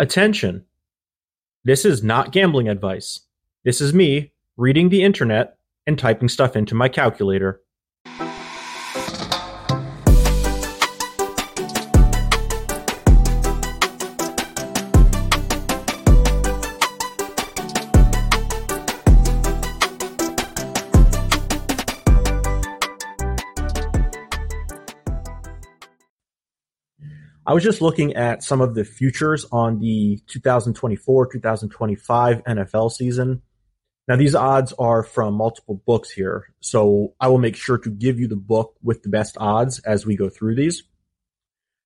Attention. This is not gambling advice. This is me reading the internet and typing stuff into my calculator. I was just looking at some of the futures on the 2024 2025 NFL season. Now, these odds are from multiple books here, so I will make sure to give you the book with the best odds as we go through these.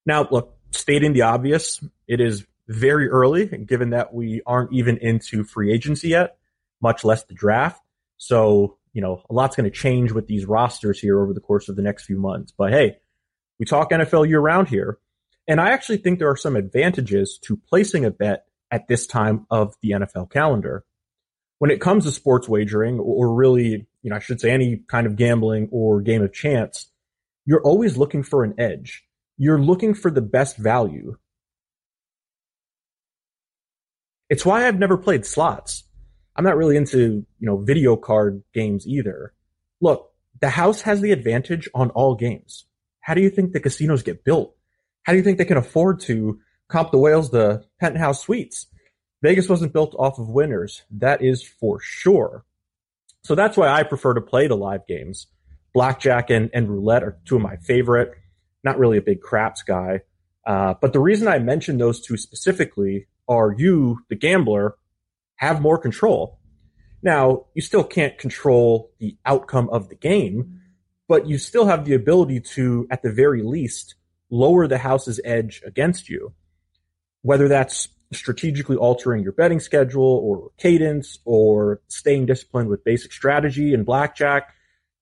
Now, look, stating the obvious, it is very early, given that we aren't even into free agency yet, much less the draft. So, you know, a lot's going to change with these rosters here over the course of the next few months. But hey, we talk NFL year round here. And I actually think there are some advantages to placing a bet at this time of the NFL calendar. When it comes to sports wagering, or really, you know, I should say any kind of gambling or game of chance, you're always looking for an edge. You're looking for the best value. It's why I've never played slots. I'm not really into, you know, video card games either. Look, the house has the advantage on all games. How do you think the casinos get built? How do you think they can afford to comp the whales the penthouse suites? Vegas wasn't built off of winners. That is for sure. So that's why I prefer to play the live games. Blackjack and, and roulette are two of my favorite. Not really a big craps guy. Uh, but the reason I mention those two specifically are you, the gambler, have more control. Now, you still can't control the outcome of the game, but you still have the ability to, at the very least, lower the house's edge against you, whether that's strategically altering your betting schedule or cadence or staying disciplined with basic strategy and blackjack,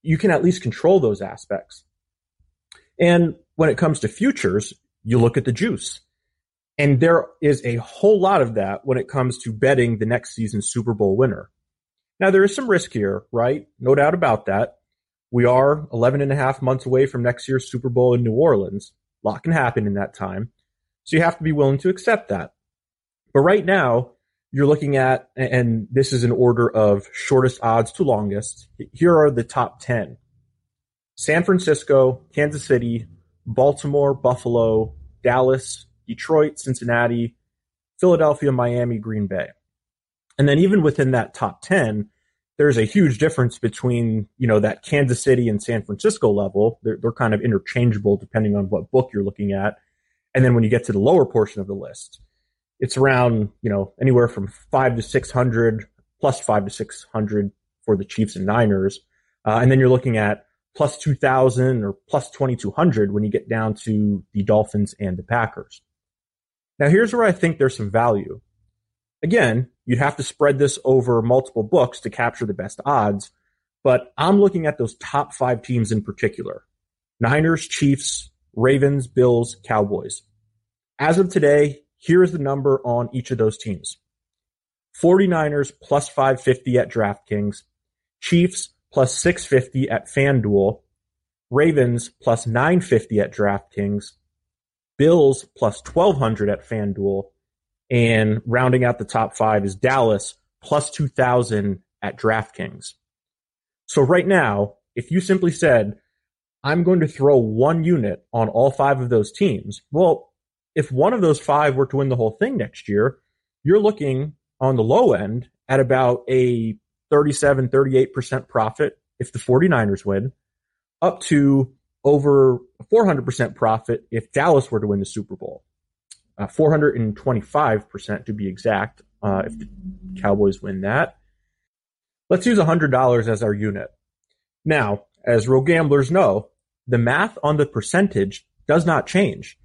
you can at least control those aspects. And when it comes to futures, you look at the juice. And there is a whole lot of that when it comes to betting the next season's Super Bowl winner. Now, there is some risk here, right? No doubt about that. We are 11 and a half months away from next year's Super Bowl in New Orleans. A lot can happen in that time. So you have to be willing to accept that. But right now, you're looking at, and this is an order of shortest odds to longest. Here are the top 10 San Francisco, Kansas City, Baltimore, Buffalo, Dallas, Detroit, Cincinnati, Philadelphia, Miami, Green Bay. And then even within that top 10, there's a huge difference between you know that Kansas City and San Francisco level. They're, they're kind of interchangeable depending on what book you're looking at. And then when you get to the lower portion of the list, it's around you know anywhere from five to six hundred, plus five to six hundred for the Chiefs and Niners, uh, and then you're looking at plus two thousand or plus twenty two hundred when you get down to the Dolphins and the Packers. Now here's where I think there's some value. Again, you'd have to spread this over multiple books to capture the best odds, but I'm looking at those top five teams in particular. Niners, Chiefs, Ravens, Bills, Cowboys. As of today, here is the number on each of those teams. 49ers plus 550 at DraftKings, Chiefs plus 650 at FanDuel, Ravens plus 950 at DraftKings, Bills plus 1200 at FanDuel, and rounding out the top five is Dallas plus 2000 at DraftKings. So right now, if you simply said, I'm going to throw one unit on all five of those teams, well, if one of those five were to win the whole thing next year, you're looking on the low end at about a 37, 38% profit if the 49ers win, up to over 400% profit if Dallas were to win the Super Bowl uh, 425% to be exact, uh, if the Cowboys win that. Let's use $100 as our unit. Now, as real gamblers know, the math on the percentage does not change.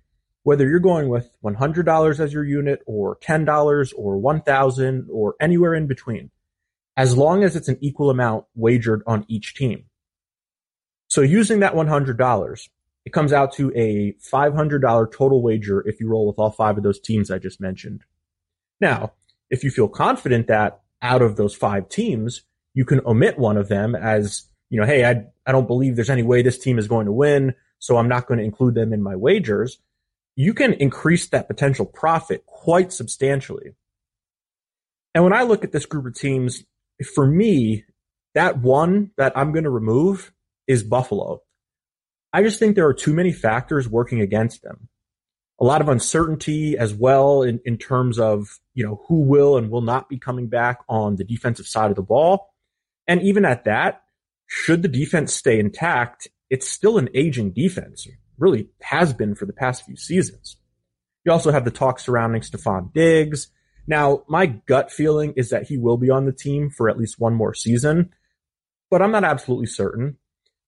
Whether you're going with $100 as your unit or $10 or 1,000 or anywhere in between, as long as it's an equal amount wagered on each team. So using that $100, it comes out to a $500 total wager if you roll with all five of those teams I just mentioned. Now, if you feel confident that out of those five teams, you can omit one of them as, you know, hey, I, I don't believe there's any way this team is going to win, so I'm not going to include them in my wagers. you can increase that potential profit quite substantially. And when I look at this group of teams, for me, that one that I'm going to remove is Buffalo. I just think there are too many factors working against them. A lot of uncertainty as well in, in terms of, you know, who will and will not be coming back on the defensive side of the ball. And even at that, should the defense stay intact, it's still an aging defense. Really has been for the past few seasons. You also have the talk surrounding Stefon Diggs. Now, my gut feeling is that he will be on the team for at least one more season, but I'm not absolutely certain.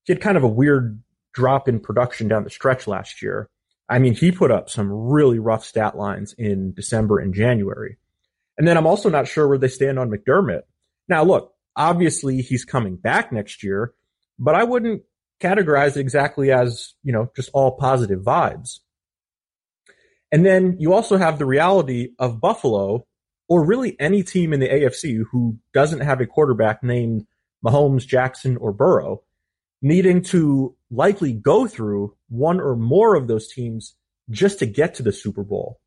He had kind of a weird drop in production down the stretch last year. I mean, he put up some really rough stat lines in December and January. And then I'm also not sure where they stand on McDermott. Now, look, obviously he's coming back next year, but I wouldn't categorize it exactly as, you know, just all positive vibes. And then you also have the reality of Buffalo, or really any team in the AFC who doesn't have a quarterback named Mahomes, Jackson, or Burrow, needing to likely go through one or more of those teams just to get to the Super Bowl.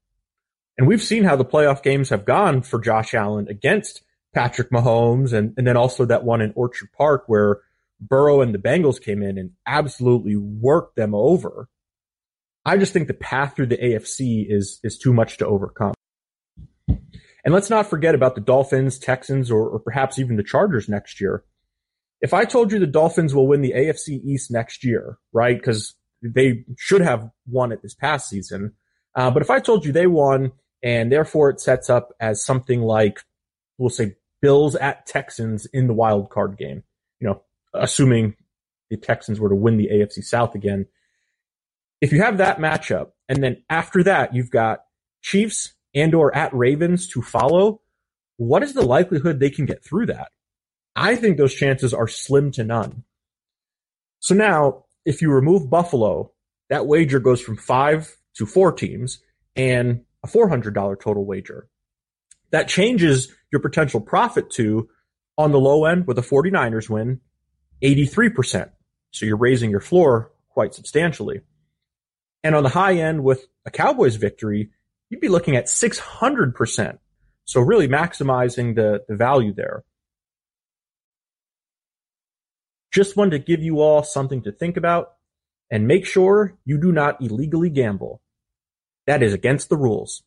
And we've seen how the playoff games have gone for Josh Allen against Patrick Mahomes and, and then also that one in Orchard Park where Burrow and the Bengals came in and absolutely worked them over. I just think the path through the AFC is, is too much to overcome. And let's not forget about the Dolphins, Texans, or, or perhaps even the Chargers next year if I told you the Dolphins will win the AFC East next year, right? Because they should have won it this past season. Uh, but if I told you they won and therefore it sets up as something like, we'll say Bills at Texans in the wild card game, you know, assuming the Texans were to win the AFC South again. If you have that matchup and then after that you've got Chiefs and or at Ravens to follow, what is the likelihood they can get through that? I think those chances are slim to none. So now, if you remove Buffalo, that wager goes from five to four teams and a $400 total wager. That changes your potential profit to, on the low end with a 49ers win, 83%. So you're raising your floor quite substantially. And on the high end with a Cowboys victory, you'd be looking at 600%. So really maximizing the, the value there. Just wanted to give you all something to think about and make sure you do not illegally gamble. That is against the rules.